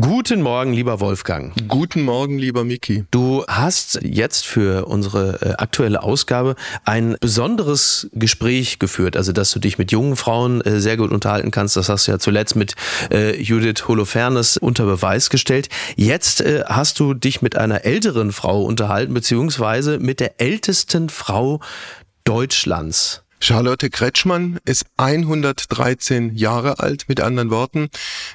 Guten Morgen, lieber Wolfgang. Guten Morgen, lieber Miki. Du hast jetzt für unsere äh, aktuelle Ausgabe ein besonderes Gespräch geführt, also dass du dich mit jungen Frauen äh, sehr gut unterhalten kannst. Das hast du ja zuletzt mit äh, Judith Holofernes unter Beweis gestellt. Jetzt hast du dich mit einer älteren Frau unterhalten, beziehungsweise mit der ältesten Frau Deutschlands. Charlotte Kretschmann ist 113 Jahre alt, mit anderen Worten.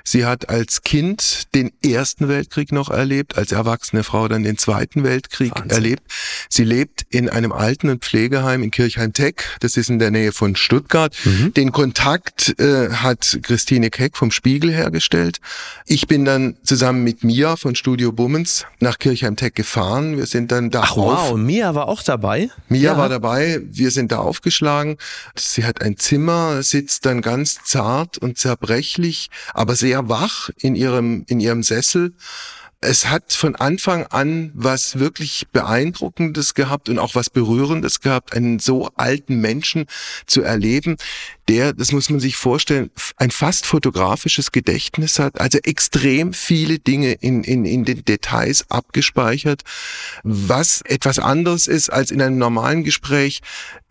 Sie hat als Kind den Ersten Weltkrieg noch erlebt, als erwachsene Frau dann den Zweiten Weltkrieg Wahnsinn. erlebt. Sie lebt in einem Alten- und Pflegeheim in Kirchheim-Teck, das ist in der Nähe von Stuttgart. Mhm. Den Kontakt äh, hat Christine Keck vom Spiegel hergestellt. Ich bin dann zusammen mit Mia von Studio Bummens nach Kirchheim-Teck gefahren. Wir sind dann da Ach, auf. Wow, Mia war auch dabei? Mia ja. war dabei. Wir sind da aufgeschlagen Sie hat ein Zimmer, sitzt dann ganz zart und zerbrechlich, aber sehr wach in ihrem, in ihrem Sessel es hat von Anfang an was wirklich Beeindruckendes gehabt und auch was Berührendes gehabt, einen so alten Menschen zu erleben, der, das muss man sich vorstellen, ein fast fotografisches Gedächtnis hat, also extrem viele Dinge in, in, in den Details abgespeichert, was etwas anderes ist als in einem normalen Gespräch.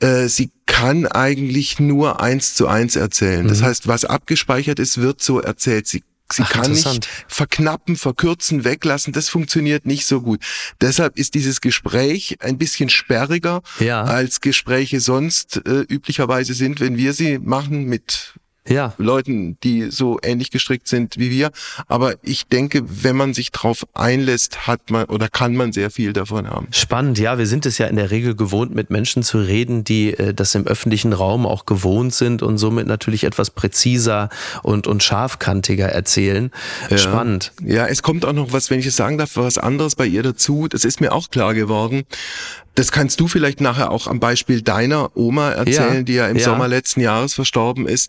Äh, sie kann eigentlich nur eins zu eins erzählen. Das mhm. heißt, was abgespeichert ist, wird so erzählt. Sie Sie Ach, kann nicht verknappen, verkürzen, weglassen. Das funktioniert nicht so gut. Deshalb ist dieses Gespräch ein bisschen sperriger, ja. als Gespräche sonst äh, üblicherweise sind, wenn wir sie machen mit ja. Leuten, die so ähnlich gestrickt sind wie wir. Aber ich denke, wenn man sich drauf einlässt, hat man oder kann man sehr viel davon haben. Spannend, ja. Wir sind es ja in der Regel gewohnt, mit Menschen zu reden, die äh, das im öffentlichen Raum auch gewohnt sind und somit natürlich etwas präziser und, und scharfkantiger erzählen. Ja. Spannend. Ja, es kommt auch noch was, wenn ich es sagen darf, was anderes bei ihr dazu. Das ist mir auch klar geworden. Das kannst du vielleicht nachher auch am Beispiel deiner Oma erzählen, ja, die ja im ja. Sommer letzten Jahres verstorben ist.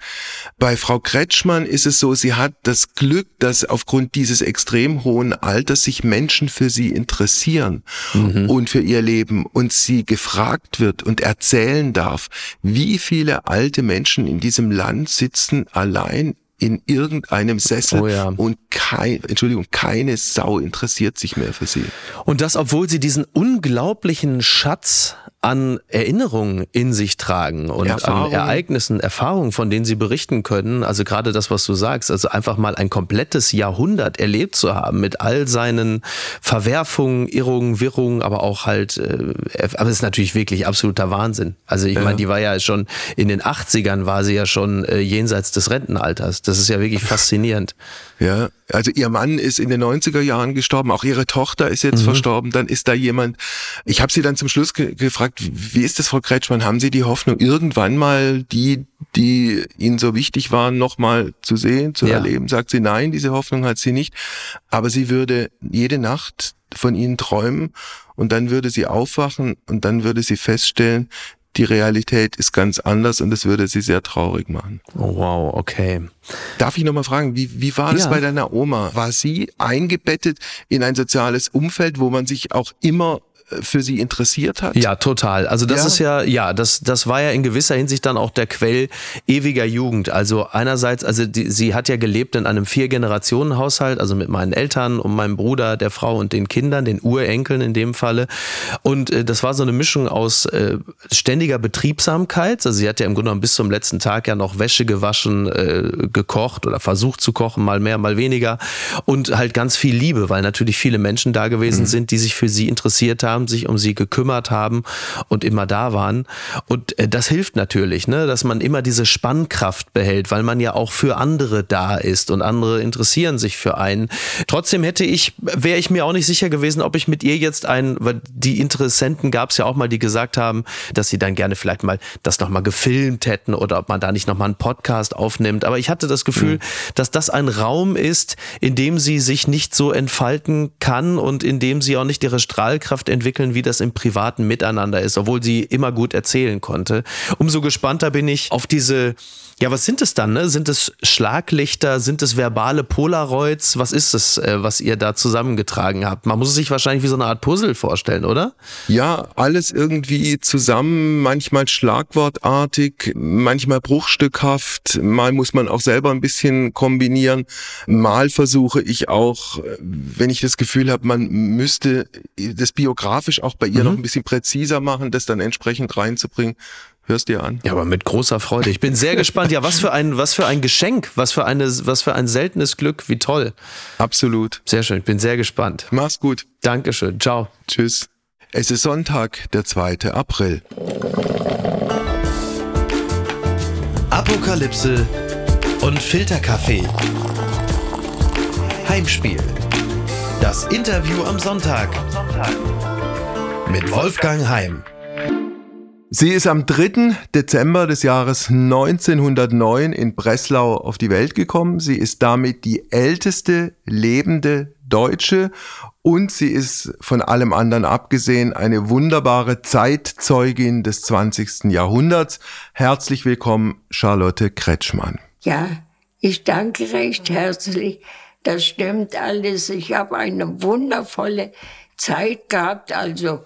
Bei Frau Kretschmann ist es so, sie hat das Glück, dass aufgrund dieses extrem hohen Alters sich Menschen für sie interessieren mhm. und für ihr Leben und sie gefragt wird und erzählen darf, wie viele alte Menschen in diesem Land sitzen allein in irgendeinem Sessel oh ja. und kein, Entschuldigung, keine Sau interessiert sich mehr für sie. Und das, obwohl sie diesen unglaublichen Schatz an Erinnerungen in sich tragen und Erfahrung. an Ereignissen, Erfahrungen, von denen sie berichten können. Also gerade das, was du sagst, also einfach mal ein komplettes Jahrhundert erlebt zu haben mit all seinen Verwerfungen, Irrungen, Wirrungen, aber auch halt, äh, aber es ist natürlich wirklich absoluter Wahnsinn. Also ich ja. meine, die war ja schon in den 80ern war sie ja schon äh, jenseits des Rentenalters. Das ist ja wirklich faszinierend. Ja, also ihr Mann ist in den 90er Jahren gestorben, auch ihre Tochter ist jetzt mhm. verstorben, dann ist da jemand. Ich habe sie dann zum Schluss ge gefragt, wie ist das, Frau Kretschmann? Haben Sie die Hoffnung, irgendwann mal die, die Ihnen so wichtig waren, nochmal zu sehen, zu ja. erleben? Sagt sie, nein, diese Hoffnung hat sie nicht. Aber sie würde jede Nacht von ihnen träumen und dann würde sie aufwachen und dann würde sie feststellen, die Realität ist ganz anders und das würde sie sehr traurig machen. Oh, wow, okay. Darf ich nochmal fragen, wie, wie war das ja. bei deiner Oma? War sie eingebettet in ein soziales Umfeld, wo man sich auch immer für sie interessiert hat? Ja, total. Also das ja. ist ja, ja, das, das war ja in gewisser Hinsicht dann auch der Quell ewiger Jugend. Also einerseits, also die, sie hat ja gelebt in einem Vier-Generationen-Haushalt, also mit meinen Eltern und meinem Bruder, der Frau und den Kindern, den Urenkeln in dem Falle. Und äh, das war so eine Mischung aus äh, ständiger Betriebsamkeit. Also sie hat ja im Grunde genommen bis zum letzten Tag ja noch Wäsche gewaschen, äh, gekocht oder versucht zu kochen, mal mehr, mal weniger. Und halt ganz viel Liebe, weil natürlich viele Menschen da gewesen mhm. sind, die sich für sie interessiert haben haben, sich um sie gekümmert haben und immer da waren. Und äh, das hilft natürlich, ne, dass man immer diese Spannkraft behält, weil man ja auch für andere da ist und andere interessieren sich für einen. Trotzdem hätte ich, wäre ich mir auch nicht sicher gewesen, ob ich mit ihr jetzt ein, weil die Interessenten gab es ja auch mal, die gesagt haben, dass sie dann gerne vielleicht mal das nochmal gefilmt hätten oder ob man da nicht nochmal einen Podcast aufnimmt. Aber ich hatte das Gefühl, mhm. dass das ein Raum ist, in dem sie sich nicht so entfalten kann und in dem sie auch nicht ihre Strahlkraft entwickelt entwickeln, wie das im privaten Miteinander ist, obwohl sie immer gut erzählen konnte. Umso gespannter bin ich auf diese Ja, was sind es dann? Ne? Sind es Schlaglichter? Sind es verbale Polaroids? Was ist es, äh, was ihr da zusammengetragen habt? Man muss es sich wahrscheinlich wie so eine Art Puzzle vorstellen, oder? Ja, alles irgendwie zusammen, manchmal schlagwortartig, manchmal bruchstückhaft. Mal muss man auch selber ein bisschen kombinieren. Mal versuche ich auch, wenn ich das Gefühl habe, man müsste das biografisch auch bei ihr mhm. noch ein bisschen präziser machen, das dann entsprechend reinzubringen hörst dir an. Ja, aber mit großer Freude. Ich bin sehr gespannt. Ja, was für ein, was für ein Geschenk, was für eine, was für ein seltenes Glück. Wie toll. Absolut. Sehr schön. Ich bin sehr gespannt. Mach's gut. Dankeschön. Ciao. Tschüss. Es ist Sonntag, der 2. April. Apokalypse und Filterkaffee. Heimspiel. Das Interview am Sonntag. Mit Wolfgang Heim. Sie ist am 3. Dezember des Jahres 1909 in Breslau auf die Welt gekommen. Sie ist damit die älteste lebende Deutsche und sie ist von allem anderen abgesehen eine wunderbare Zeitzeugin des 20. Jahrhunderts. Herzlich willkommen, Charlotte Kretschmann. Ja, ich danke recht herzlich. Das stimmt alles. Ich habe eine wundervolle Zeit gehabt, also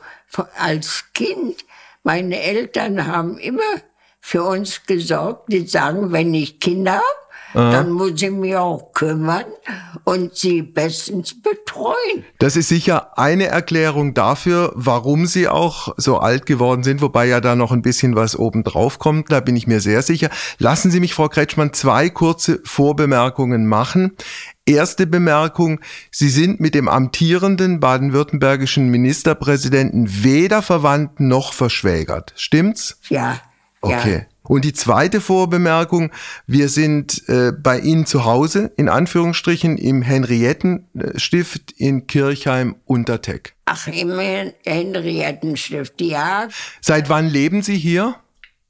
als Kind meine Eltern haben immer für uns gesorgt. Die sagen, wenn ich Kinder habe, Aha. dann muss ich mich auch kümmern und sie bestens betreuen. Das ist sicher eine Erklärung dafür, warum sie auch so alt geworden sind, wobei ja da noch ein bisschen was obendrauf kommt, da bin ich mir sehr sicher. Lassen Sie mich, Frau Kretschmann, zwei kurze Vorbemerkungen machen. Erste Bemerkung, Sie sind mit dem amtierenden baden-württembergischen Ministerpräsidenten weder verwandt noch verschwägert. Stimmt's? Ja. Okay. Ja. Und die zweite Vorbemerkung, wir sind äh, bei Ihnen zu Hause, in Anführungsstrichen, im Henriettenstift in Kirchheim-Unterteck. Ach, im Henriettenstift, ja. Seit wann leben Sie hier?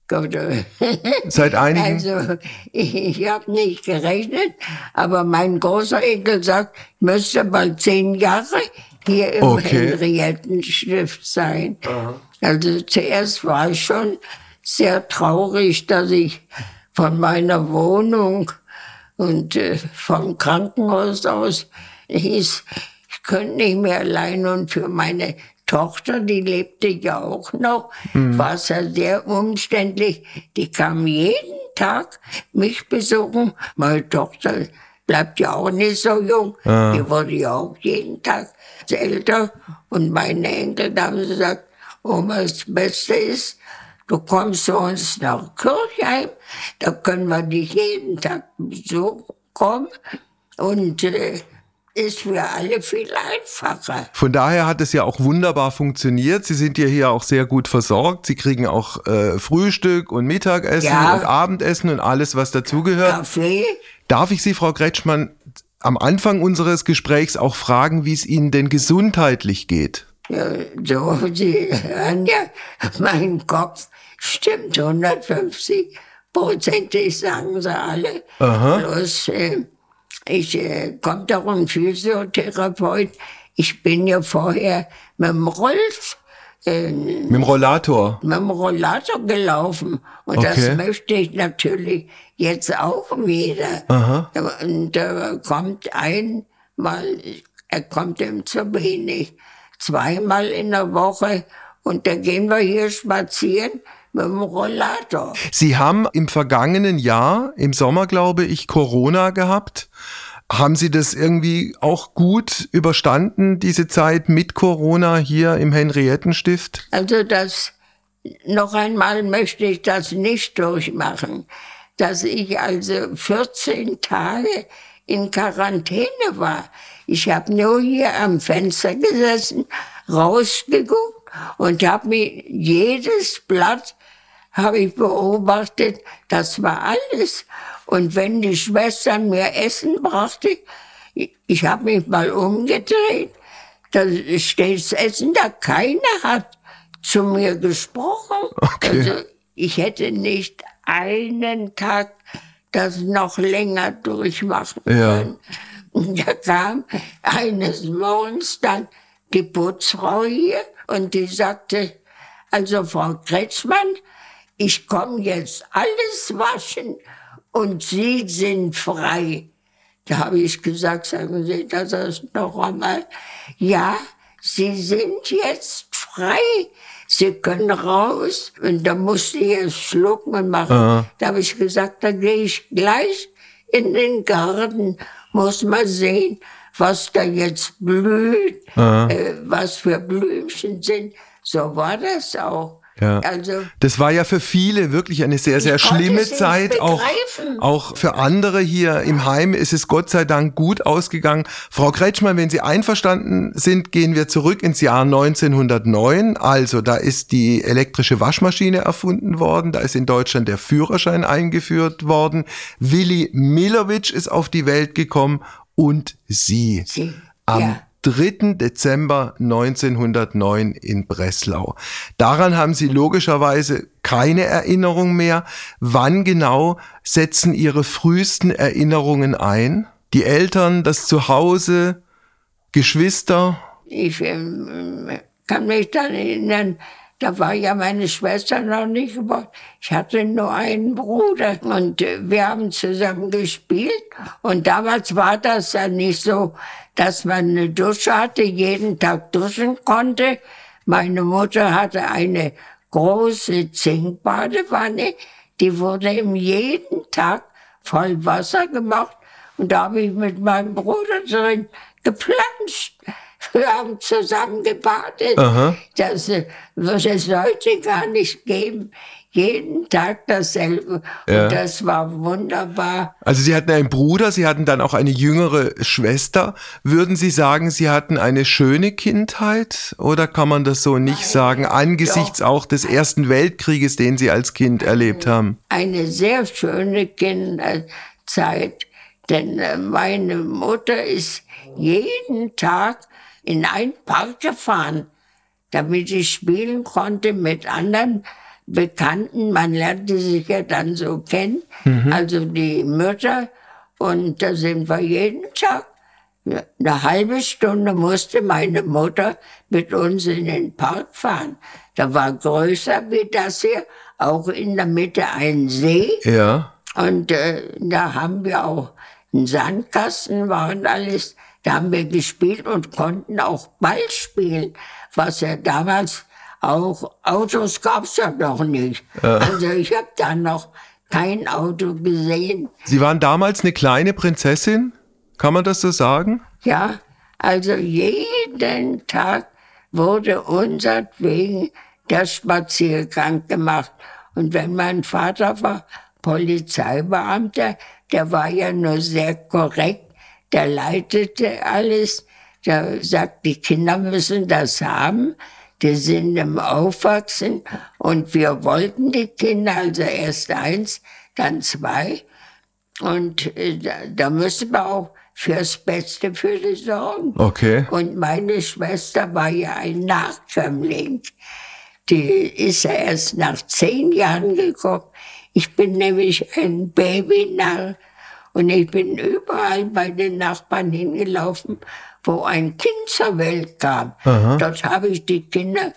Gott, äh, Seit einigen? Also, ich, ich habe nicht gerechnet, aber mein großer Enkel sagt, ich müsste mal zehn Jahre hier im okay. Henriettenstift sein. Aha. Also zuerst war ich schon sehr traurig, dass ich von meiner Wohnung und äh, vom Krankenhaus aus hieß, ich könnte nicht mehr allein und für meine Tochter, die lebte ja auch noch, mhm. war es ja sehr umständlich. Die kam jeden Tag mich besuchen. Meine Tochter bleibt ja auch nicht so jung. Ah. Die wurde ja auch jeden Tag älter. Und meine Enkel haben gesagt, Oma, das Beste ist, du kommst zu uns nach Kirchheim, da können wir dich jeden Tag besuchen kommen. Und äh, ist für alle viel einfacher. Von daher hat es ja auch wunderbar funktioniert. Sie sind ja hier auch sehr gut versorgt. Sie kriegen auch äh, Frühstück und Mittagessen ja. und Abendessen und alles, was dazugehört. Kaffee. Darf ich Sie, Frau Kretschmann, am Anfang unseres Gesprächs auch fragen, wie es Ihnen denn gesundheitlich geht? Ja, so, Sie hören ja, mein Kopf stimmt 150 prozentig, sagen sie alle. Aha. Bloß, äh, ich äh, komme doch ein Physiotherapeut. Ich bin ja vorher mit dem Rolls, äh, mit dem Rollator? Mit dem Rollator gelaufen. Und okay. das möchte ich natürlich jetzt auch wieder. Aha. Und da äh, kommt einmal, er kommt ihm zu wenig, zweimal in der Woche. Und da gehen wir hier spazieren mit dem Rollator. Sie haben im vergangenen Jahr, im Sommer glaube ich, Corona gehabt. Haben Sie das irgendwie auch gut überstanden, diese Zeit mit Corona hier im Henriettenstift? Also das, noch einmal möchte ich das nicht durchmachen, dass ich also 14 Tage in Quarantäne war. Ich habe nur hier am Fenster gesessen, rausgeguckt und habe mir jedes Blatt habe ich beobachtet, das war alles. Und wenn die Schwestern mir Essen brachte, ich habe mich mal umgedreht, da steht das Essen da, keiner hat zu mir gesprochen. Okay. Also ich hätte nicht einen Tag das noch länger durchmachen können. Ja. Und da kam eines Morgens dann die Putzfrau hier und die sagte, also Frau Kretschmann, ich komme jetzt alles waschen und Sie sind frei. Da habe ich gesagt, sagen Sie das noch einmal. Ja, Sie sind jetzt frei. Sie können raus. Und da musste ich erst schlucken machen. Aha. Da habe ich gesagt, da gehe ich gleich in den Garten, muss mal sehen, was da jetzt blüht, äh, was für Blümchen sind. So war das auch. Ja. Also, das war ja für viele wirklich eine sehr, sehr schlimme Zeit. Auch, auch für andere hier im Heim ist es Gott sei Dank gut ausgegangen. Frau Kretschmann, wenn Sie einverstanden sind, gehen wir zurück ins Jahr 1909. Also da ist die elektrische Waschmaschine erfunden worden. Da ist in Deutschland der Führerschein eingeführt worden. Willi Milovic ist auf die Welt gekommen und Sie. Sie. Am ja. 3. Dezember 1909 in Breslau. Daran haben Sie logischerweise keine Erinnerung mehr. Wann genau setzen Ihre frühesten Erinnerungen ein? Die Eltern, das Zuhause, Geschwister? Ich äh, kann mich dann erinnern, da war ja meine Schwester noch nicht geboren. Ich hatte nur einen Bruder und äh, wir haben zusammen gespielt. Und damals war das ja nicht so, dass man eine Dusche hatte, jeden Tag duschen konnte. Meine Mutter hatte eine große Zinkbadewanne, die wurde ihm jeden Tag voll Wasser gemacht. Und da habe ich mit meinem Bruder drin geplanscht. Wir haben zusammen gebadet. Aha. Das äh, wird es heute gar nicht geben. Jeden Tag dasselbe. Ja. Und das war wunderbar. Also Sie hatten einen Bruder, Sie hatten dann auch eine jüngere Schwester. Würden Sie sagen, Sie hatten eine schöne Kindheit? Oder kann man das so nicht Nein, sagen, angesichts doch. auch des Ersten Weltkrieges, den Sie als Kind eine, erlebt haben? Eine sehr schöne Kinderzeit. Denn äh, meine Mutter ist jeden Tag in einen Park gefahren, damit ich spielen konnte mit anderen Bekannten. Man lernte sich ja dann so kennen, mhm. also die Mütter. Und da sind wir jeden Tag. Eine halbe Stunde musste meine Mutter mit uns in den Park fahren. Da war größer wie das hier, auch in der Mitte ein See. Ja. Und äh, da haben wir auch einen Sandkasten, war und alles. Da haben wir gespielt und konnten auch Ball spielen, was ja damals auch Autos gab's ja noch nicht. Äh. Also ich habe da noch kein Auto gesehen. Sie waren damals eine kleine Prinzessin, kann man das so sagen? Ja, also jeden Tag wurde unsertwegen der Spaziergang gemacht. Und wenn mein Vater war Polizeibeamter, der war ja nur sehr korrekt der leitete alles. Der sagt, die Kinder müssen das haben. Die sind im Aufwachsen und wir wollten die Kinder, also erst eins, dann zwei. Und äh, da, müssen wir auch fürs Beste für die sorgen. Okay. Und meine Schwester war ja ein Nachkömmling. Die ist ja erst nach zehn Jahren gekommen. Ich bin nämlich ein Baby nach und ich bin überall bei den Nachbarn hingelaufen, wo ein Kind zur Welt kam. Aha. Dort habe ich die Kinder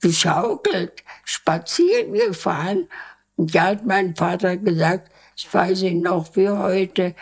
geschaukelt, spazieren gefahren. Und da hat mein Vater gesagt, das weiß ich noch wie heute,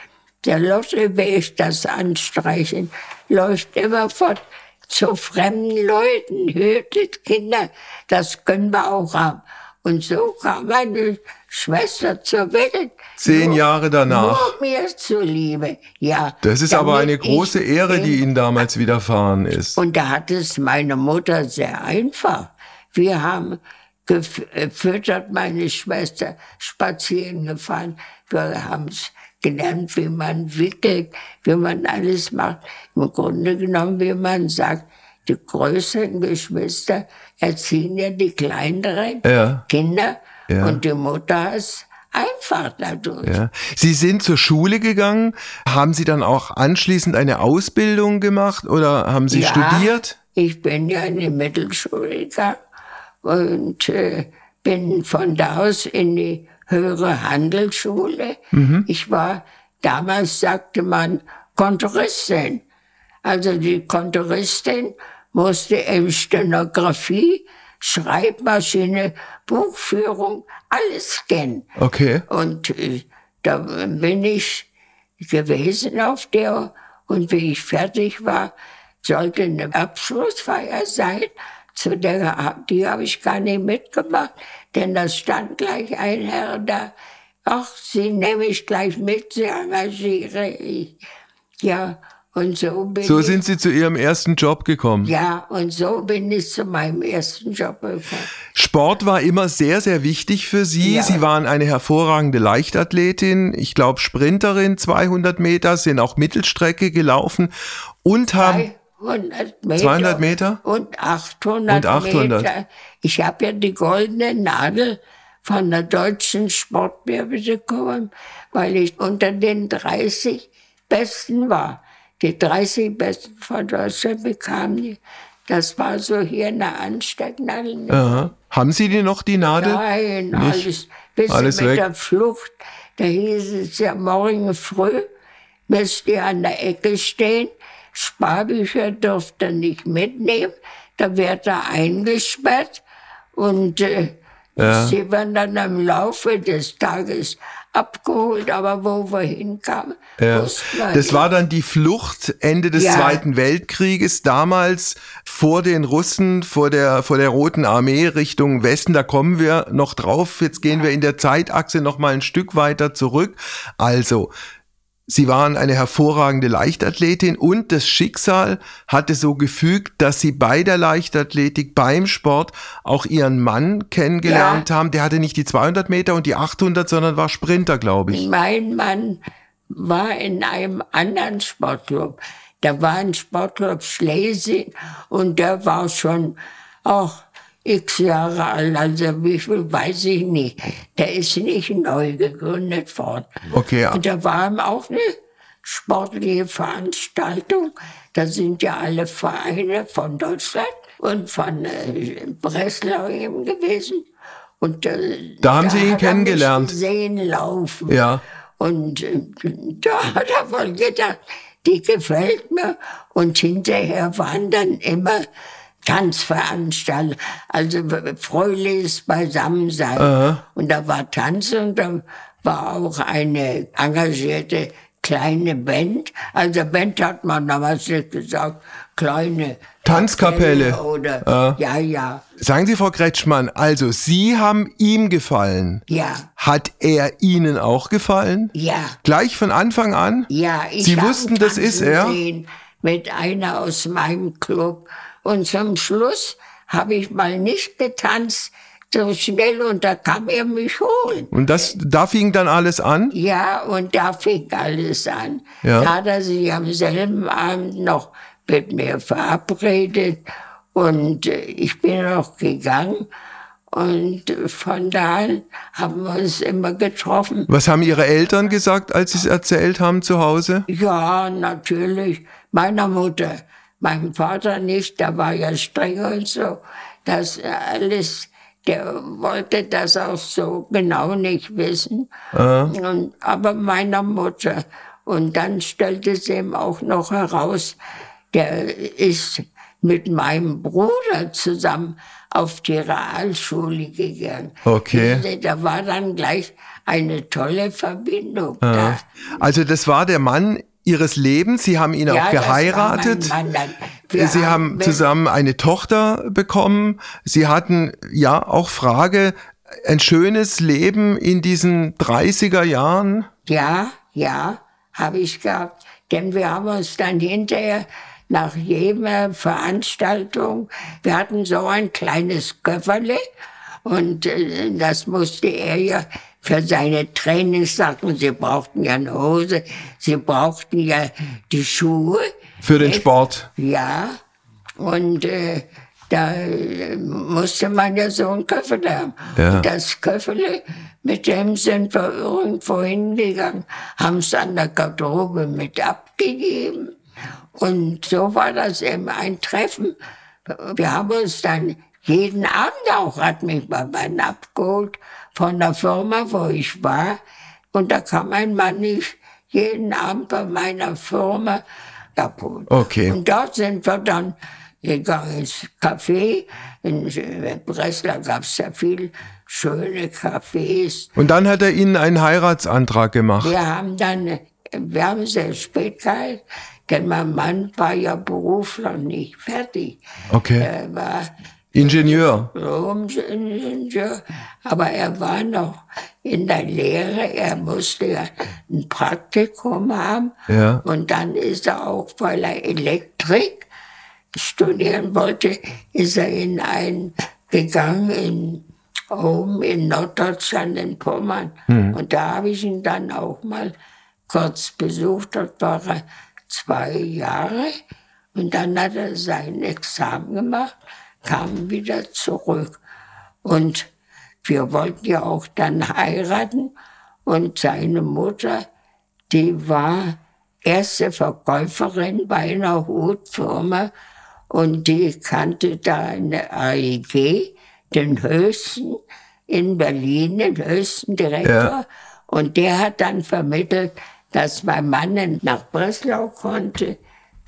der Lotteweg, das Anstreichen, läuft immer fort zu fremden Leuten, hütet Kinder, das können wir auch haben. Und so kam meine Schwester zur Welt. Zehn nur, Jahre danach. Nur mir zuliebe, ja. Das ist aber eine große Ehre, die Ihnen damals widerfahren ist. Und da hat es meine Mutter sehr einfach. Wir haben gefüttert, meine Schwester spazieren gefahren. Wir haben es gelernt, wie man wickelt, wie man alles macht. Im Grunde genommen, wie man sagt, die größeren Geschwister erziehen ja die kleineren ja. Kinder ja. und die Mutter ist einfach dadurch. Ja. Sie sind zur Schule gegangen. Haben Sie dann auch anschließend eine Ausbildung gemacht oder haben Sie ja, studiert? Ich bin ja in die Mittelschule gegangen und äh, bin von da aus in die höhere Handelsschule. Mhm. Ich war, damals sagte man, Kontoristin. Also die Kontoristin musste in Stenografie, Schreibmaschine, Buchführung, alles kennen. Okay. Und äh, da bin ich gewesen auf der und wie ich fertig war, sollte eine Abschlussfeier sein. Zu der, die habe ich gar nicht mitgemacht, denn da stand gleich ein Herr da. Ach, Sie nehme ich gleich mit, Sie engagiere ich. Ja, und so bin So sind Sie zu Ihrem ersten Job gekommen. Ja, und so bin ich zu meinem ersten Job gekommen. Sport war immer sehr, sehr wichtig für Sie. Ja. Sie waren eine hervorragende Leichtathletin, ich glaube Sprinterin, 200 Meter, sind auch Mittelstrecke gelaufen und haben 200 Meter. 200 Meter? Und 800, Und 800. Meter. Ich habe ja die goldene Nadel von der deutschen Sportbörse bekommen, weil ich unter den 30 Besten war. Die 30 Besten von Deutschland bekamen die. Das war so hier eine Anstecknadel. Aha. Haben Sie die noch, die Nadel? Nein, alles, bis Alles mit weg. der Flucht, da hieß es ja morgen früh, müsst ihr an der Ecke stehen, Sparbücher dürft ihr nicht mitnehmen, da wird er eingesperrt und äh, sie werden dann im Laufe des Tages abgeholt, aber wo wir hinkamen, Ja. Das war dann die Flucht Ende des Ja. Zweiten Weltkrieges, damals vor den Russen, vor der, vor der Roten Armee Richtung Westen. Da kommen wir noch drauf. Jetzt gehen wir in der Zeitachse noch mal ein Stück weiter zurück. Also, Sie waren eine hervorragende Leichtathletin und das Schicksal hatte so gefügt, dass Sie bei der Leichtathletik, beim Sport auch Ihren Mann kennengelernt haben. Der hatte nicht die 200 Meter und die 800, sondern war Sprinter, glaube ich. Mein Mann war in einem anderen Sportclub. Da war ein Sportclub Schlesien und der war schon auch x Jahre alt, also wie viel weiß ich nicht. Der ist nicht neu gegründet worden. Okay, ja. Und da war ihm auch eine sportliche Veranstaltung. Da sind ja alle Vereine von Deutschland und von äh, Breslau eben gewesen. Und äh, Da haben Sie ihn er kennengelernt. gesehen laufen. Ja. Und äh, da hat er wohl gedacht, die gefällt mir. Und hinterher waren dann immer Tanzveranstaltungen, also fröhliches Beisammensein. Und da war Tanz und da war auch eine engagierte kleine Band. Also Band hat man damals nicht gesagt, kleine Tanzkapelle. Kapelle Oder, ja, ja, Sagen Sie, Frau Kretschmann, also Sie haben ihm gefallen. ja, Hat er Ihnen auch gefallen? ja. Gleich von Anfang an? Ja, ich Sie wussten, das ist er? Mit einer aus meinem Club. Und zum Schluss habe ich mal nicht getanzt, so schnell, und da kam er mich holen. Und das, da fing dann alles an? Ja, und da fing alles an. Ja. Da hat er sich am selben Abend noch mit mir verabredet und äh, ich bin auch gegangen. Und von da an haben wir uns immer getroffen. Was haben Ihre Eltern gesagt, als Sie es erzählt haben zu Hause? Ja, natürlich. Meiner Mutter. Meinem Vater nicht, der war ja streng und so. Das alles, der wollte das auch so genau nicht wissen. Und, aber meiner Mutter. Und dann stellte es ihm auch noch heraus, der ist mit meinem Bruder zusammen auf die Realschule gegangen. Okay. Sie, Da war dann gleich eine tolle Verbindung da. Also das war der Mann Ihres Lebens. Sie haben ihn Ja, auch geheiratet. mein dann. Wir Sie haben wir- zusammen eine Tochter bekommen. Sie hatten, ja, auch Frage, ein schönes Leben in diesen 30er Jahren. Ja, ja, habe ich gehabt. Denn wir haben uns dann hinterher nach jeder Veranstaltung, wir hatten so ein kleines Köfferle und äh, das musste er ja für seine Trainingssachen, sie brauchten ja eine Hose, sie brauchten ja die Schuhe. Für den? Sport. Ja, und äh, da äh, musste man ja so ein Köffel haben. Ja. Und das Köffel, mit dem sind wir irgendwo hingegangen, haben es an der Garderobe mit abgegeben. Und so war das eben ein Treffen. Wir haben uns dann jeden Abend auch, hat mich mein Mann abgeholt von der Firma, wo ich war. Und da kam mein Mann nicht jeden Abend bei meiner Firma abholen. Okay. Und dort sind wir dann gegangen ins Café. In Breslau gab es ja viele schöne Cafés. Und dann hat er Ihnen einen Heiratsantrag gemacht? Wir haben dann, wir haben sehr spät geheiratet, denn mein Mann war ja beruflich nicht fertig. Okay. Er war Ingenieur. Ingenieur, aber er war noch in der Lehre. Er musste ja ein Praktikum haben. Ja. Und dann ist er auch, weil er Elektrik studieren wollte, ist er in ein gegangen in oben in Norddeutschland in Pommern. Hm. Und da habe ich ihn dann auch mal kurz besucht. Dort war er zwei Jahre. Und dann hat er sein Examen gemacht kamen wieder zurück. Und wir wollten ja auch dann heiraten. Und seine Mutter, die war erste Verkäuferin bei einer Hutfirma und die kannte da eine AEG, den höchsten in Berlin, den höchsten Direktor. Ja. Und der hat dann vermittelt, dass mein Mann nach Breslau konnte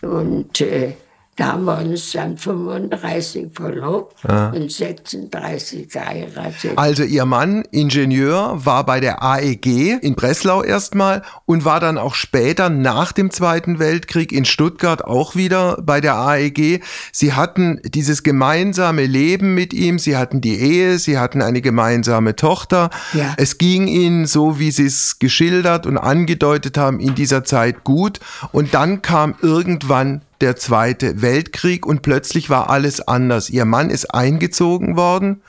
und äh, da haben wir uns dann 35 verlobt ja. und 36 geheiratet. Also Ihr Mann, Ingenieur, war bei der AEG in Breslau erstmal und war dann auch später nach dem Zweiten Weltkrieg in Stuttgart auch wieder bei der AEG. Sie hatten dieses gemeinsame Leben mit ihm, Sie hatten die Ehe, Sie hatten eine gemeinsame Tochter. Ja. Es ging Ihnen so, wie Sie es geschildert und angedeutet haben, in dieser Zeit gut. Und dann kam irgendwann der Zweite Weltkrieg und plötzlich war alles anders. Ihr Mann ist eingezogen worden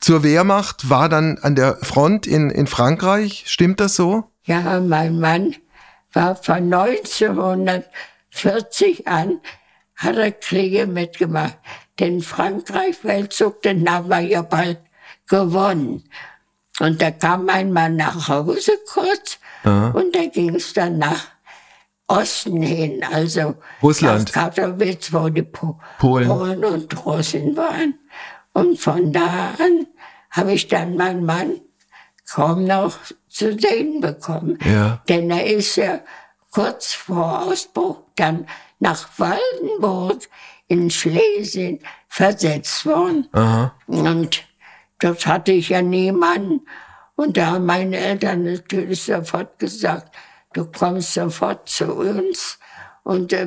zur Wehrmacht, war dann an der Front in, in Frankreich. Stimmt das so? Ja, mein Mann war von 1940 an, hat er Kriege mitgemacht. Den Frankreich-Feldzug, den haben wir ja bald gewonnen. Und da kam mein Mann nach Hause kurz Aha. und da ging es dann nach Osten hin, also Russland. nach Katowice, wo die po Polen. Polen und Russen waren. Und von da an habe ich dann meinen Mann kaum noch zu sehen bekommen. Ja. Denn er ist ja kurz vor Ausbruch dann nach Waldenburg in Schlesien versetzt worden. Aha. Und dort hatte ich ja niemanden. Und da haben meine Eltern natürlich sofort gesagt, du kommst sofort zu uns. Und äh,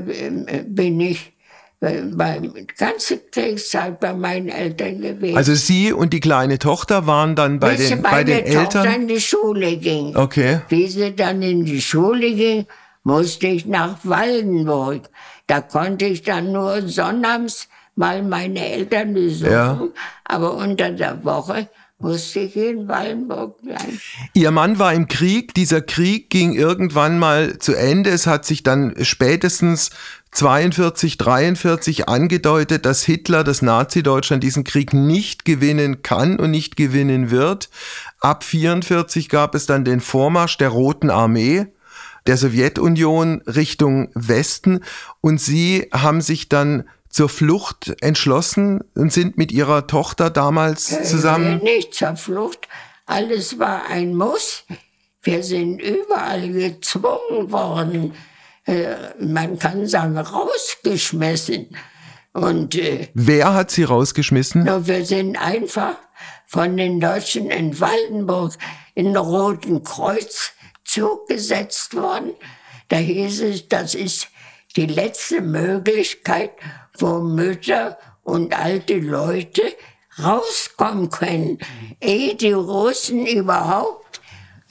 bin ich äh, bei ganze Kriegszeit bei meinen Eltern gewesen. Also Sie und die kleine Tochter waren dann bei Bis den, bei den Eltern? Tochter in die Schule ging. Okay. Wie sie dann in die Schule ging, musste ich nach Waldenburg. Da konnte ich dann nur sonnabends mal meine Eltern besuchen. Ja. Aber unter der Woche musste ich in Wallenburg bleiben. Ihr Mann war im Krieg. Dieser Krieg ging irgendwann mal zu Ende. Es hat sich dann spätestens 42, 43 angedeutet, dass Hitler, das Nazi-Deutschland diesen Krieg nicht gewinnen kann und nicht gewinnen wird. Ab 44 gab es dann den Vormarsch der Roten Armee der Sowjetunion Richtung Westen und sie haben sich dann zur Flucht entschlossen und sind mit ihrer Tochter damals äh, zusammen? Nicht zur Flucht. Alles war ein Muss. Wir sind überall gezwungen worden. Äh, man kann sagen, rausgeschmissen. Und, äh, Wer hat sie rausgeschmissen? Wir sind einfach von den Deutschen in Waldenburg in den Roten Kreuz zugesetzt worden. Da hieß es, das ist die letzte Möglichkeit, wo Mütter und alte Leute rauskommen können, ehe die Russen überhaupt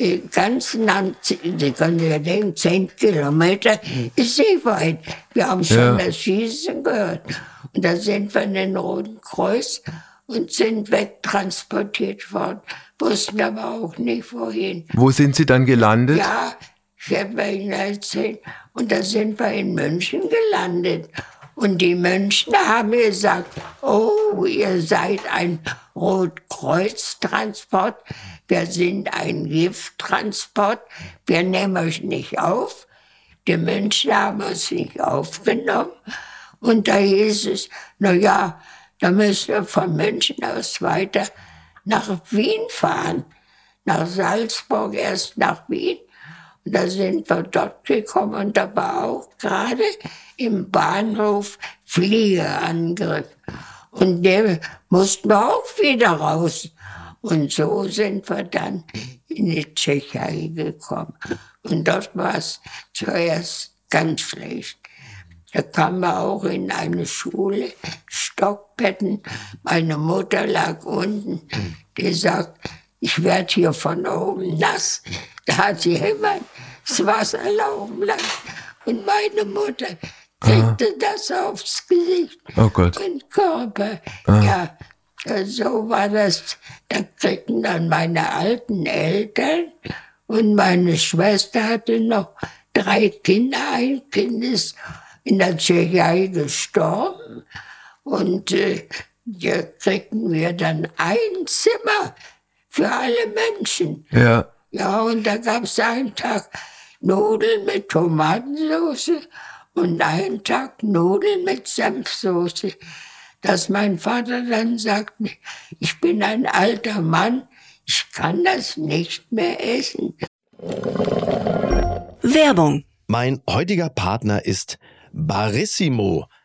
die ganzen, Sie können ja denken, zehn Kilometer ist sehr weit. Wir haben schon ja. das Schießen gehört. Und da sind wir in den Roten Kreuz und sind wegtransportiert worden, wussten aber auch nicht wohin. Wo sind Sie dann gelandet? Ja, ich werde Ihnen erzählen. Und da sind wir in München gelandet. Und die Münchner haben gesagt, oh, ihr seid ein Rotkreuztransport, wir sind ein Gifttransport, wir nehmen euch nicht auf. Die Münchner haben uns nicht aufgenommen. Und da hieß es, na ja, da müssen wir von München aus weiter nach Wien fahren. Nach Salzburg, erst nach Wien da sind wir dort gekommen und da war auch gerade im Bahnhof Fliegerangriff. Und der mussten wir auch wieder raus. Und so sind wir dann in die Tschechei gekommen. Und dort war es zuerst ganz schlecht. Da kam man auch in eine Schule, Stockbetten. Meine Mutter lag unten. Die sagt, ich werde hier von oben nass. Da hat sie immer das Wasser laufen lassen. Und meine Mutter kriegte ah. das aufs Gesicht oh Gott. und Körper. Ah. Ja, so war das. Da kriegten dann meine alten Eltern und meine Schwester hatte noch drei Kinder. Ein Kind ist in der Tschechei gestorben. Und äh, hier kriegten wir dann ein Zimmer für alle Menschen. Ja. Ja, und da gab es einen Tag Nudeln mit Tomatensauce und einen Tag Nudeln mit Senfsoße. Dass mein Vater dann sagte, ich bin ein alter Mann, ich kann das nicht mehr essen. Werbung. Mein heutiger Partner ist Barissimo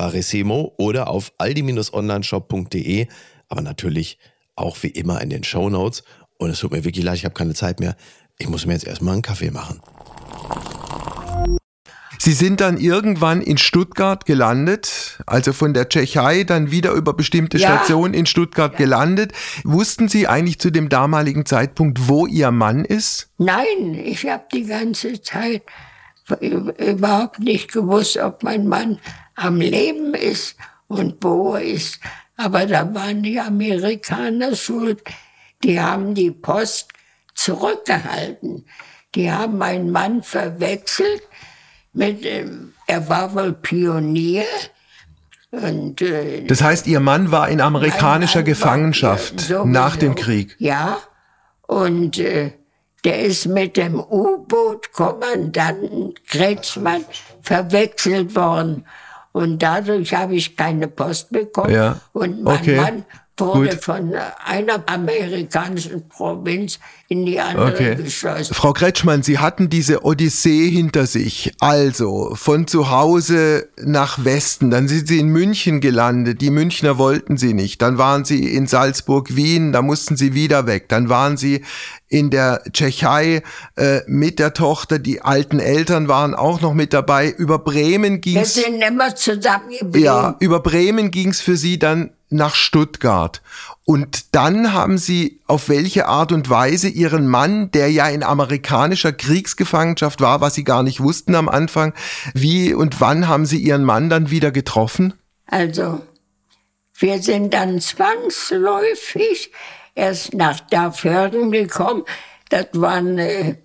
Barissimo oder auf aldi-onlineshop.de, aber natürlich auch wie immer in den Show Notes. Und es tut mir wirklich leid, ich habe keine Zeit mehr. Ich muss mir jetzt erstmal einen Kaffee machen. Sie sind dann irgendwann in Stuttgart gelandet, also von der Tschechei dann wieder über bestimmte ja. Stationen in Stuttgart ja. gelandet. Wussten Sie eigentlich zu dem damaligen Zeitpunkt, wo Ihr Mann ist? Nein, ich habe die ganze Zeit überhaupt nicht gewusst, ob mein Mann am Leben ist und wo er ist. Aber da waren die Amerikaner schuld. Die haben die Post zurückgehalten. Die haben meinen Mann verwechselt mit, ähm, er war wohl Pionier. Und, äh, das heißt, Ihr Mann war in amerikanischer Gefangenschaft war, nach dem Krieg. Ja, und äh, der ist mit dem U-Boot-Kommandanten Kretschmann verwechselt worden. Und dadurch habe ich keine Post bekommen. Ja. Und mein okay. Mann wurde Gut. von einer amerikanischen Provinz in die andere okay. geschleust. Frau Kretschmann, Sie hatten diese Odyssee hinter sich. Also von zu Hause nach Westen, dann sind Sie in München gelandet. Die Münchner wollten Sie nicht. Dann waren Sie in Salzburg, Wien, da mussten Sie wieder weg. Dann waren Sie in der Tschechei äh, mit der Tochter. Die alten Eltern waren auch noch mit dabei. Über Bremen ging es. Wir sind immer zusammengeblieben. Ja, über Bremen ging es für sie dann nach Stuttgart. Und dann haben sie auf welche Art und Weise ihren Mann, der ja in amerikanischer Kriegsgefangenschaft war, was sie gar nicht wussten am Anfang, wie und wann haben sie ihren Mann dann wieder getroffen? Also, wir sind dann zwangsläufig erst nach Daförden gekommen. Das waren äh,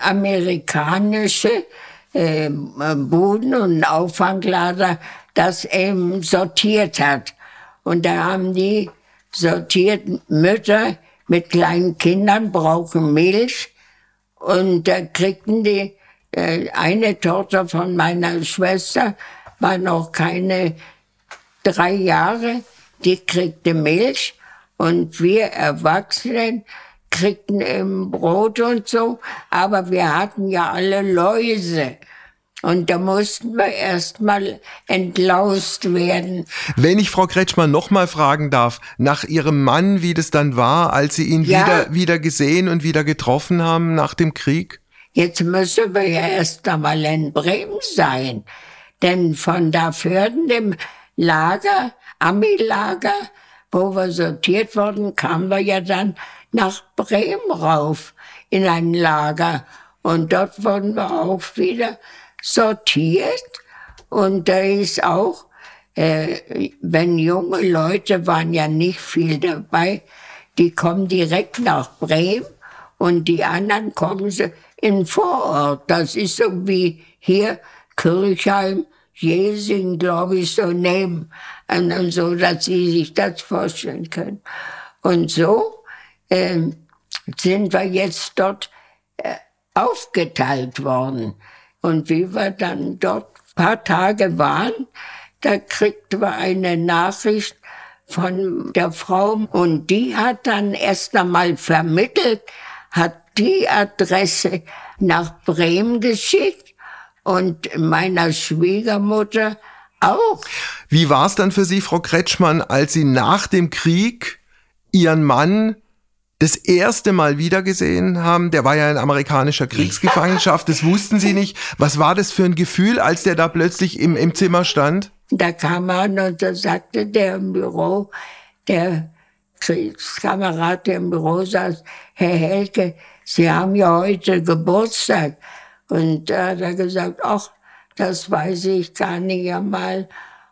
amerikanische äh, Buden- und Auffanglader, das eben sortiert hat. Und da haben die sortiert, Mütter mit kleinen Kindern brauchen Milch. Und da kriegten die, äh, eine Tochter von meiner Schwester war noch keine drei Jahre, die kriegte Milch und wir Erwachsenen, kriegten eben Brot und so, aber wir hatten ja alle Läuse. Und da mussten wir erstmal entlaust werden. Wenn ich Frau Kretschmann noch mal fragen darf, nach Ihrem Mann, wie das dann war, als Sie ihn ja. wieder, wieder gesehen und wieder getroffen haben nach dem Krieg? Jetzt müssen wir ja erst einmal in Bremen sein. Denn von da Fürden, dem Lager, Ami-Lager, wo wir sortiert wurden, kamen wir ja dann nach Bremen rauf in ein Lager. Und dort wurden wir auch wieder sortiert. Und da ist auch, äh, wenn junge Leute waren ja nicht viel dabei, die kommen direkt nach Bremen und die anderen kommen sie in Vorort. Das ist so wie hier Kirchheim, Jesing, glaube ich, so nehmen. Und so, dass Sie sich das vorstellen können. Und so äh, sind wir jetzt dort äh, aufgeteilt worden. Und wie wir dann dort paar Tage waren, da kriegten wir eine Nachricht von der Frau und die hat dann erst einmal vermittelt, hat die Adresse nach Bremen geschickt und meiner Schwiegermutter auch. Wie war es dann für Sie, Frau Kretschmann, als Sie nach dem Krieg Ihren Mann das erste Mal wiedergesehen haben? Der war ja in amerikanischer Kriegsgefangenschaft, das wussten Sie nicht. Was war das für ein Gefühl, als der da plötzlich im, im Zimmer stand? Da kam er an und da sagte der im Büro, der Kriegskamerad, der im Büro saß, Herr Helke, Sie haben ja heute Geburtstag. Und da hat er gesagt, ach, das weiß ich gar nicht einmal.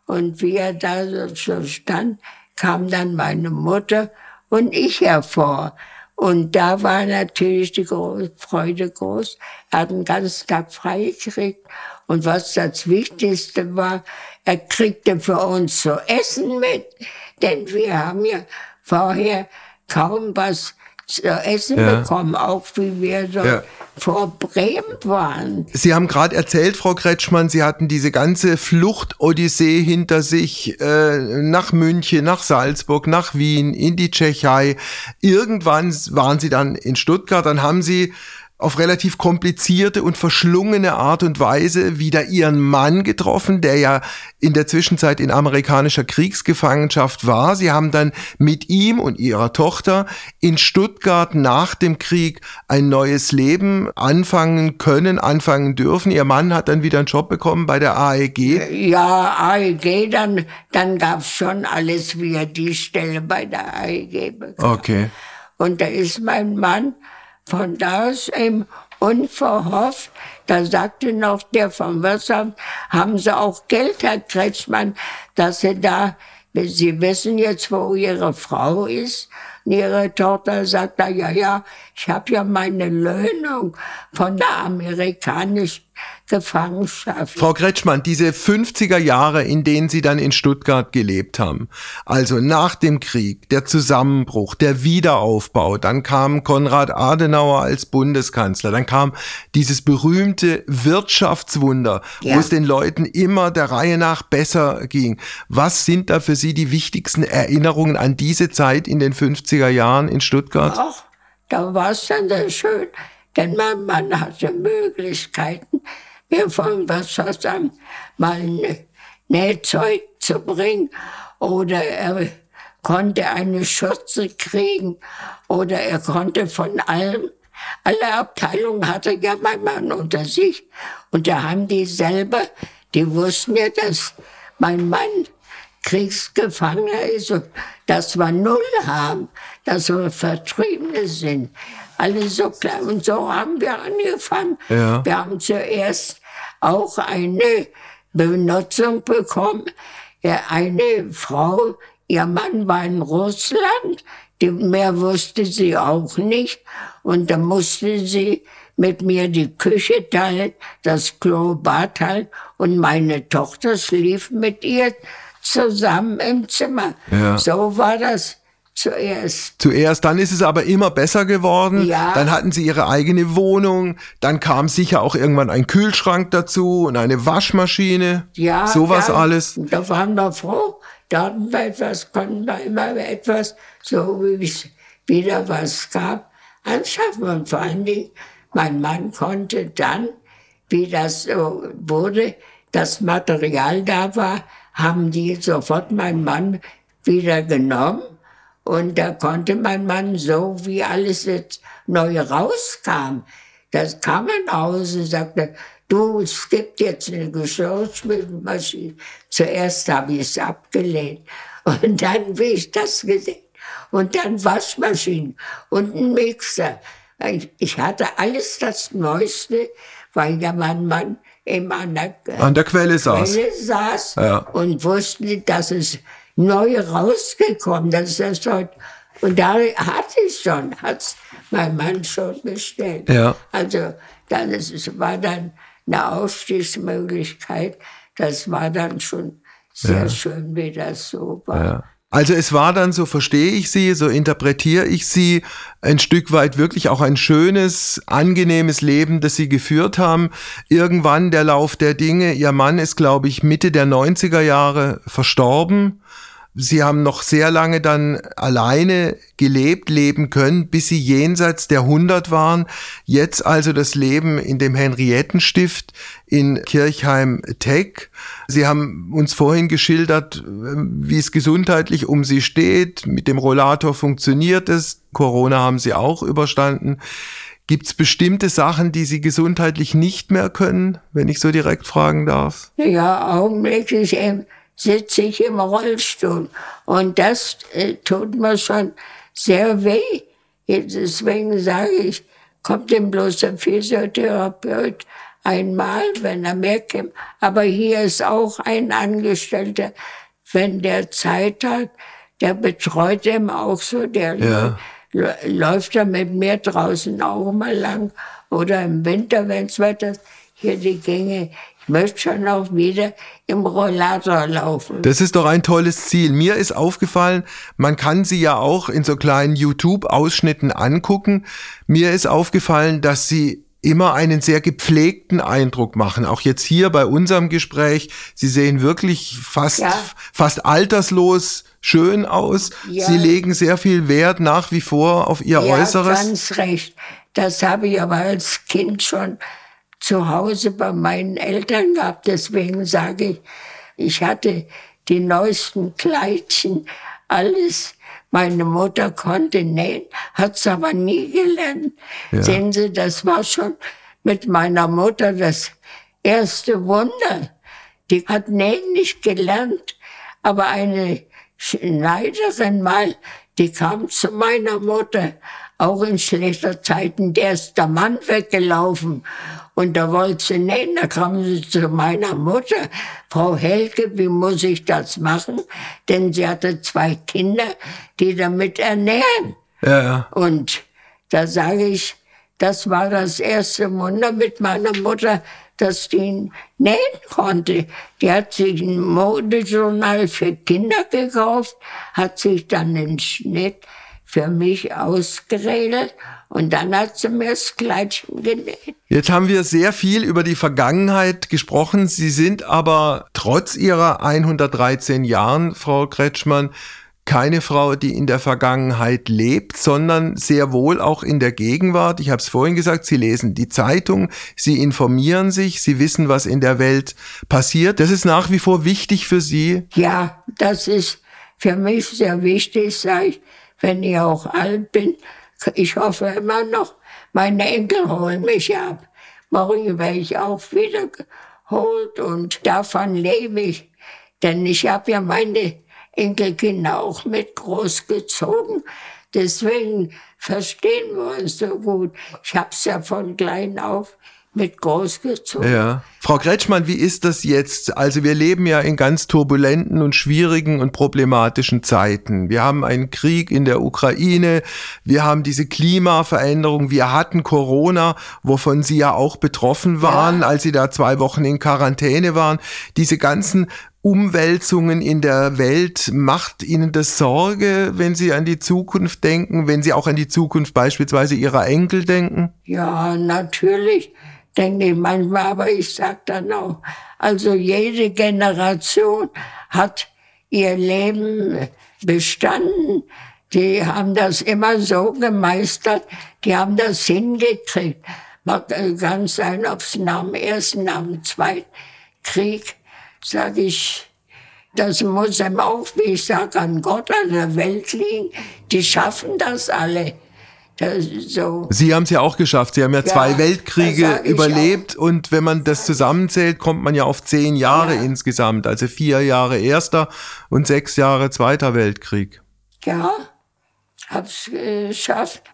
Und wie er da so stand, kam dann meine Mutter und ich hervor. Und da war natürlich die Freude groß. Er hat den ganzen Tag frei gekriegt. Und was das Wichtigste war, er kriegte für uns zu essen mit. Denn wir haben ja vorher kaum was zu essen ja. bekommen, auch wie wir so ja. vor Bremen waren. Sie haben gerade erzählt, Frau Kretschmann, Sie hatten diese ganze Flucht-Odyssee hinter sich, äh, nach München, nach Salzburg, nach Wien, in die Tschechei. Irgendwann waren Sie dann in Stuttgart, dann haben Sie auf relativ komplizierte und verschlungene Art und Weise wieder ihren Mann getroffen, der ja in der Zwischenzeit in amerikanischer Kriegsgefangenschaft war. Sie haben dann mit ihm und ihrer Tochter in Stuttgart nach dem Krieg ein neues Leben anfangen können, anfangen dürfen. Ihr Mann hat dann wieder einen Job bekommen bei der AEG. Ja, AEG, dann, dann gab's schon alles wie die Stelle bei der AEG bekam. Okay. Und da ist mein Mann von da aus eben unverhofft, da sagte noch der vom Wirtsamt, haben Sie auch Geld, Herr Kretschmann, dass Sie da, Sie wissen jetzt, wo Ihre Frau ist. Und Ihre Tochter sagt, da, ja, ja, ich habe ja meine Löhnung von der amerikanischen Gefangenschaft. Frau Kretschmann, diese 50er Jahre, in denen Sie dann in Stuttgart gelebt haben, also nach dem Krieg, der Zusammenbruch, der Wiederaufbau, dann kam Konrad Adenauer als Bundeskanzler, dann kam dieses berühmte Wirtschaftswunder, ja. wo es den Leuten immer der Reihe nach besser ging. Was sind da für Sie die wichtigsten Erinnerungen an diese Zeit in den 50er Jahren in Stuttgart? Ach, da war es dann sehr schön, denn mein Mann hatte Möglichkeiten, mir vom Wassersamt mal ein Nähzeug zu bringen. Oder er konnte eine Schürze kriegen. Oder er konnte von allem, alle Abteilungen hatte ja mein Mann unter sich. Und da haben die selber, die wussten ja, dass mein Mann Kriegsgefangener ist und dass wir Null haben, dass wir Vertriebene sind. Alle so klar. Und so haben wir angefangen. Ja. Wir haben zuerst auch eine Benutzung bekommen. Eine Frau, ihr Mann war in Russland, die, mehr wusste sie auch nicht. Und da musste sie mit mir die Küche teilen, das Klo, Bad teilen. Und meine Tochter schlief mit ihr zusammen im Zimmer. Ja. So war das zuerst. Zuerst, dann ist es aber immer besser geworden. Ja. Dann hatten sie ihre eigene Wohnung. Dann kam sicher auch irgendwann ein Kühlschrank dazu und eine Waschmaschine. Ja. Sowas ja, alles. Da waren wir froh. Da hatten wir etwas, konnten wir immer etwas, so wie es wieder was gab, anschaffen. Und vor allen Dingen, mein Mann konnte dann, wie das so wurde, das Material da war, haben die sofort meinen Mann wieder genommen. Und da konnte mein Mann so, wie alles jetzt neu rauskam, das kam er nach Hause und sagte, du, es gibt jetzt eine Geschirrspülmaschine. Zuerst habe ich es abgelehnt. Und dann, wie ich das gesehen und dann Waschmaschinen und ein Mixer. Ich hatte alles das Neueste, weil ja mein Mann immer an der, an der Quelle saß, Quelle saß ja. und wusste, dass es neu rausgekommen ist. Das heute, und da hatte ich schon, hat mein Mann schon bestellt. Ja. Also das war dann eine Aufstiegsmöglichkeit. Das war dann schon sehr ja. schön, wie das so war. Ja. Also es war dann, so verstehe ich sie, so interpretiere ich sie, ein Stück weit wirklich auch ein schönes, angenehmes Leben, das sie geführt haben. Irgendwann der Lauf der Dinge, ihr Mann ist, glaube ich, Mitte der 90er Jahre verstorben. Sie haben noch sehr lange dann alleine gelebt, leben können, bis sie jenseits der 100 waren. Jetzt also das Leben in dem Henriettenstift in Kirchheim-Teck. Sie haben uns vorhin geschildert, wie es gesundheitlich um Sie steht. Mit dem Rollator funktioniert es. Corona haben Sie auch überstanden. Gibt es bestimmte Sachen, die Sie gesundheitlich nicht mehr können, wenn ich so direkt fragen darf? Ja, augenblicklich eben sitze ich im Rollstuhl. Und das äh, tut mir schon sehr weh. Deswegen sage ich, kommt denn bloß der Physiotherapeut einmal, wenn er mehr kommt. Aber hier ist auch ein Angestellter, wenn der Zeit hat, der betreut ihn auch so, der ja. läuft da mit mir draußen auch mal lang. Oder im Winter, wenn es Wetter hier die Gänge möchte schon auch wieder im Rollator laufen. Das ist doch ein tolles Ziel. Mir ist aufgefallen, man kann sie ja auch in so kleinen YouTube-Ausschnitten angucken. Mir ist aufgefallen, dass sie immer einen sehr gepflegten Eindruck machen. Auch jetzt hier bei unserem Gespräch. Sie sehen wirklich fast, ja. fast alterslos schön aus. Ja. Sie legen sehr viel Wert nach wie vor auf ihr ja, Äußeres. Ganz recht. Das habe ich aber als Kind schon zu Hause bei meinen Eltern gehabt. Deswegen sage ich, ich hatte die neuesten Kleidchen, alles. Meine Mutter konnte nähen, hat's aber nie gelernt. Ja. Sehen Sie, das war schon mit meiner Mutter das erste Wunder. Die hat nähen nicht gelernt, aber eine Schneiderin mal, die kam zu meiner Mutter, auch in schlechter Zeiten, der ist der Mann weggelaufen und da wollte sie nähen, da kam sie zu meiner Mutter, Frau Helke, wie muss ich das machen? Denn sie hatte zwei Kinder, die damit ernähren. Ja. Und da sage ich, das war das erste Wunder mit meiner Mutter, dass die nähen konnte. Die hat sich ein Modejournal für Kinder gekauft, hat sich dann den Schnitt für mich ausgeredet und dann hat sie mir das Kleidchen genäht. Jetzt haben wir sehr viel über die Vergangenheit gesprochen. Sie sind aber trotz Ihrer 113 Jahren, Frau Kretschmann, keine Frau, die in der Vergangenheit lebt, sondern sehr wohl auch in der Gegenwart. Ich habe es vorhin gesagt, Sie lesen die Zeitung, Sie informieren sich, Sie wissen, was in der Welt passiert. Das ist nach wie vor wichtig für Sie. Ja, das ist für mich sehr wichtig, sage ich, wenn ich auch alt bin ich hoffe immer noch, meine Enkel holen mich ab. Morgen werde ich auch wieder geholt und davon lebe ich. Denn ich habe ja meine Enkelkinder auch mit großgezogen. Deswegen verstehen wir uns so gut. Ich habe es ja von klein auf mit großgezogen. Ja. Frau Kretschmann, wie ist das jetzt? Also wir leben ja in ganz turbulenten und schwierigen und problematischen Zeiten. Wir haben einen Krieg in der Ukraine, wir haben diese Klimaveränderung, wir hatten Corona, wovon Sie ja auch betroffen waren, ja. als Sie da zwei Wochen in Quarantäne waren. Diese ganzen Umwälzungen in der Welt, macht Ihnen das Sorge, wenn Sie an die Zukunft denken, wenn Sie auch an die Zukunft beispielsweise Ihrer Enkel denken? Ja, natürlich denke ich manchmal, aber ich sage dann auch, also jede Generation hat ihr Leben bestanden. die haben das immer so gemeistert, die haben das hingekriegt. Mag ganz sein, ob es nach dem Ersten, nach dem Zweiten Krieg, sage ich, das muss ihm auch, wie ich sage, an Gott, an der Welt liegen. Die schaffen das alle. So. Sie haben es ja auch geschafft. Sie haben ja, ja zwei Weltkriege überlebt und wenn man das zusammenzählt, kommt man ja auf zehn Jahre ja. insgesamt. Also vier Jahre Erster und sechs Jahre Zweiter Weltkrieg. Ja, hab's geschafft.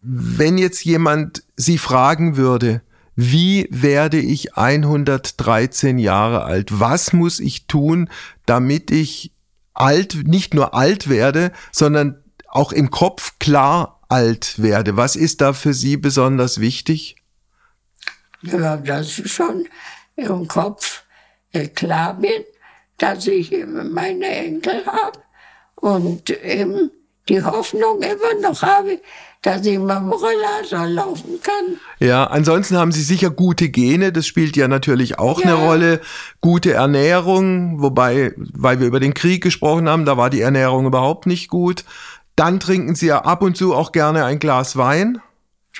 Wenn jetzt jemand Sie fragen würde, wie werde ich 113 Jahre alt? Was muss ich tun, damit ich alt, nicht nur alt werde, sondern auch im Kopf klar alt werde? Was ist da für Sie besonders wichtig? Ja, dass ich schon im Kopf äh, klar bin, dass ich meine Enkel habe und eben die Hoffnung immer noch habe, dass ich mit dem Rollator laufen kann. Ja, ansonsten haben Sie sicher gute Gene, das spielt ja natürlich auch ja. eine Rolle. Gute Ernährung, wobei, weil wir über den Krieg gesprochen haben, da war die Ernährung überhaupt nicht gut. Dann trinken Sie ja ab und zu auch gerne ein Glas Wein.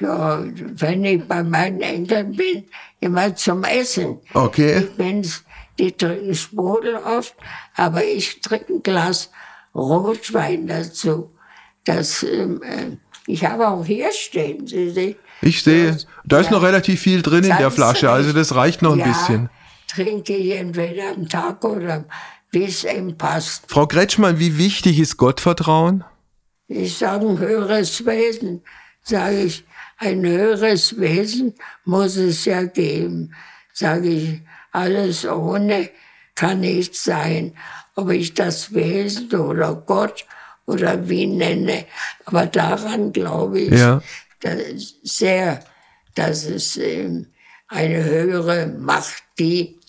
Ja, wenn ich bei meinen Eltern bin, immer zum Essen. Okay. Ich bin's, die trinken Sprudel oft, aber ich trinke ein Glas Rotwein dazu. Das ähm, äh, ich habe auch hier stehen, Sie sehen. Ich sehe, da ist ja, noch relativ viel drin in der Flasche, also das reicht noch ein ja, bisschen. Trinke ich entweder am Tag oder wie es ihm passt. Frau Gretschmann, wie wichtig ist Gottvertrauen? Ich sage ein höheres Wesen, sage ich, ein höheres Wesen muss es ja geben. Sage ich, alles ohne kann nicht sein. Ob ich das Wesen oder Gott oder wie nenne. Aber daran glaube ich ja. dass sehr, dass es ähm, eine höhere Macht gibt,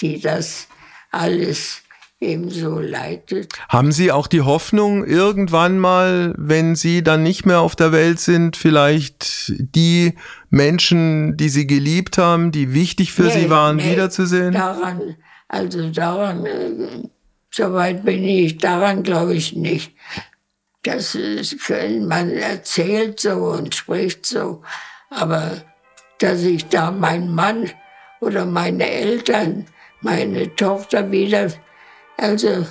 die das alles ebenso leitet. Haben Sie auch die Hoffnung, irgendwann mal, wenn Sie dann nicht mehr auf der Welt sind, vielleicht die Menschen, die Sie geliebt haben, die wichtig für nee, Sie waren, nee, wiederzusehen? Daran, also daran äh, Soweit bin ich, daran glaube ich nicht. Das ist, man erzählt so und spricht so, aber dass ich da meinen Mann oder meine Eltern, meine Tochter wieder, also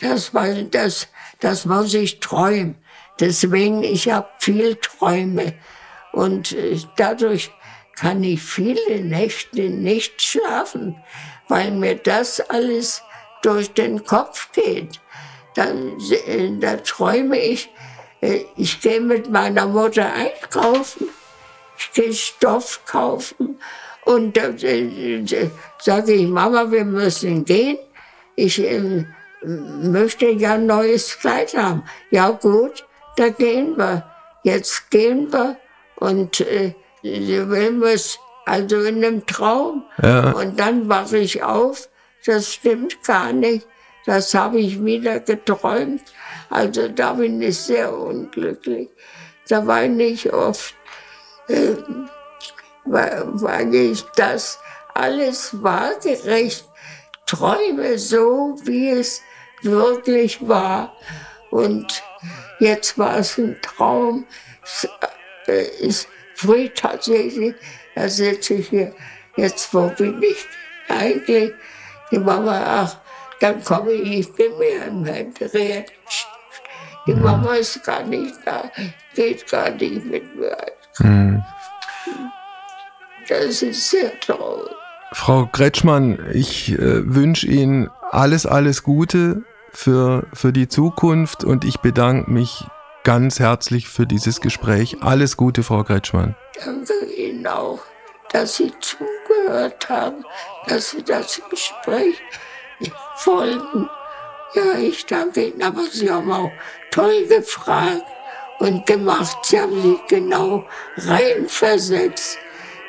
das, war, das, das muss ich träumen. Deswegen, ich habe viel Träume und äh, dadurch kann ich viele Nächte nicht schlafen weil mir das alles durch den Kopf geht. Dann äh, da träume ich, äh, ich gehe mit meiner Mutter einkaufen, ich gehe Stoff kaufen und da äh, sage ich, Mama, wir müssen gehen. Ich äh, möchte ja ein neues Kleid haben. Ja gut, da gehen wir. Jetzt gehen wir und äh, will mir's also in einem Traum. Ja. Und dann wache ich auf, das stimmt gar nicht. Das habe ich wieder geträumt. Also da bin ich sehr unglücklich. Da weine ich oft, äh, weil, weil ich das alles waagerecht träume, so wie es wirklich war. Und jetzt war es ein Traum. Es äh, ist früh tatsächlich da sitze ich hier, jetzt wo bin ich eigentlich? Die Mama, ach, dann komme ich, ich bin mir im Händchen. Die mhm. Mama ist gar nicht da, geht gar nicht mit mir. Mhm. Das ist sehr traurig. Frau Gretschmann, ich äh, wünsche Ihnen alles, alles Gute für, für die Zukunft und ich bedanke mich ganz herzlich für dieses Gespräch. Alles Gute, Frau Gretschmann. Danke Ihnen auch, dass Sie zugehört haben, dass Sie das Gespräch folgen. Ja, ich danke Ihnen, aber Sie haben auch toll gefragt und gemacht. Sie haben sich genau reinversetzt,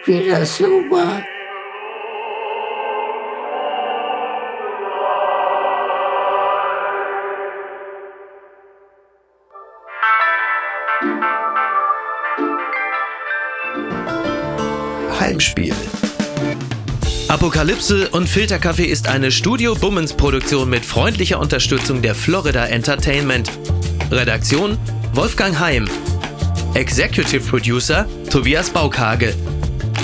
wie das so war. Heimspiel. Apokalypse und Filterkaffee ist eine Studio Bummens Produktion mit freundlicher Unterstützung der Florida Entertainment. Redaktion Wolfgang Heim. Executive Producer Tobias Baukage.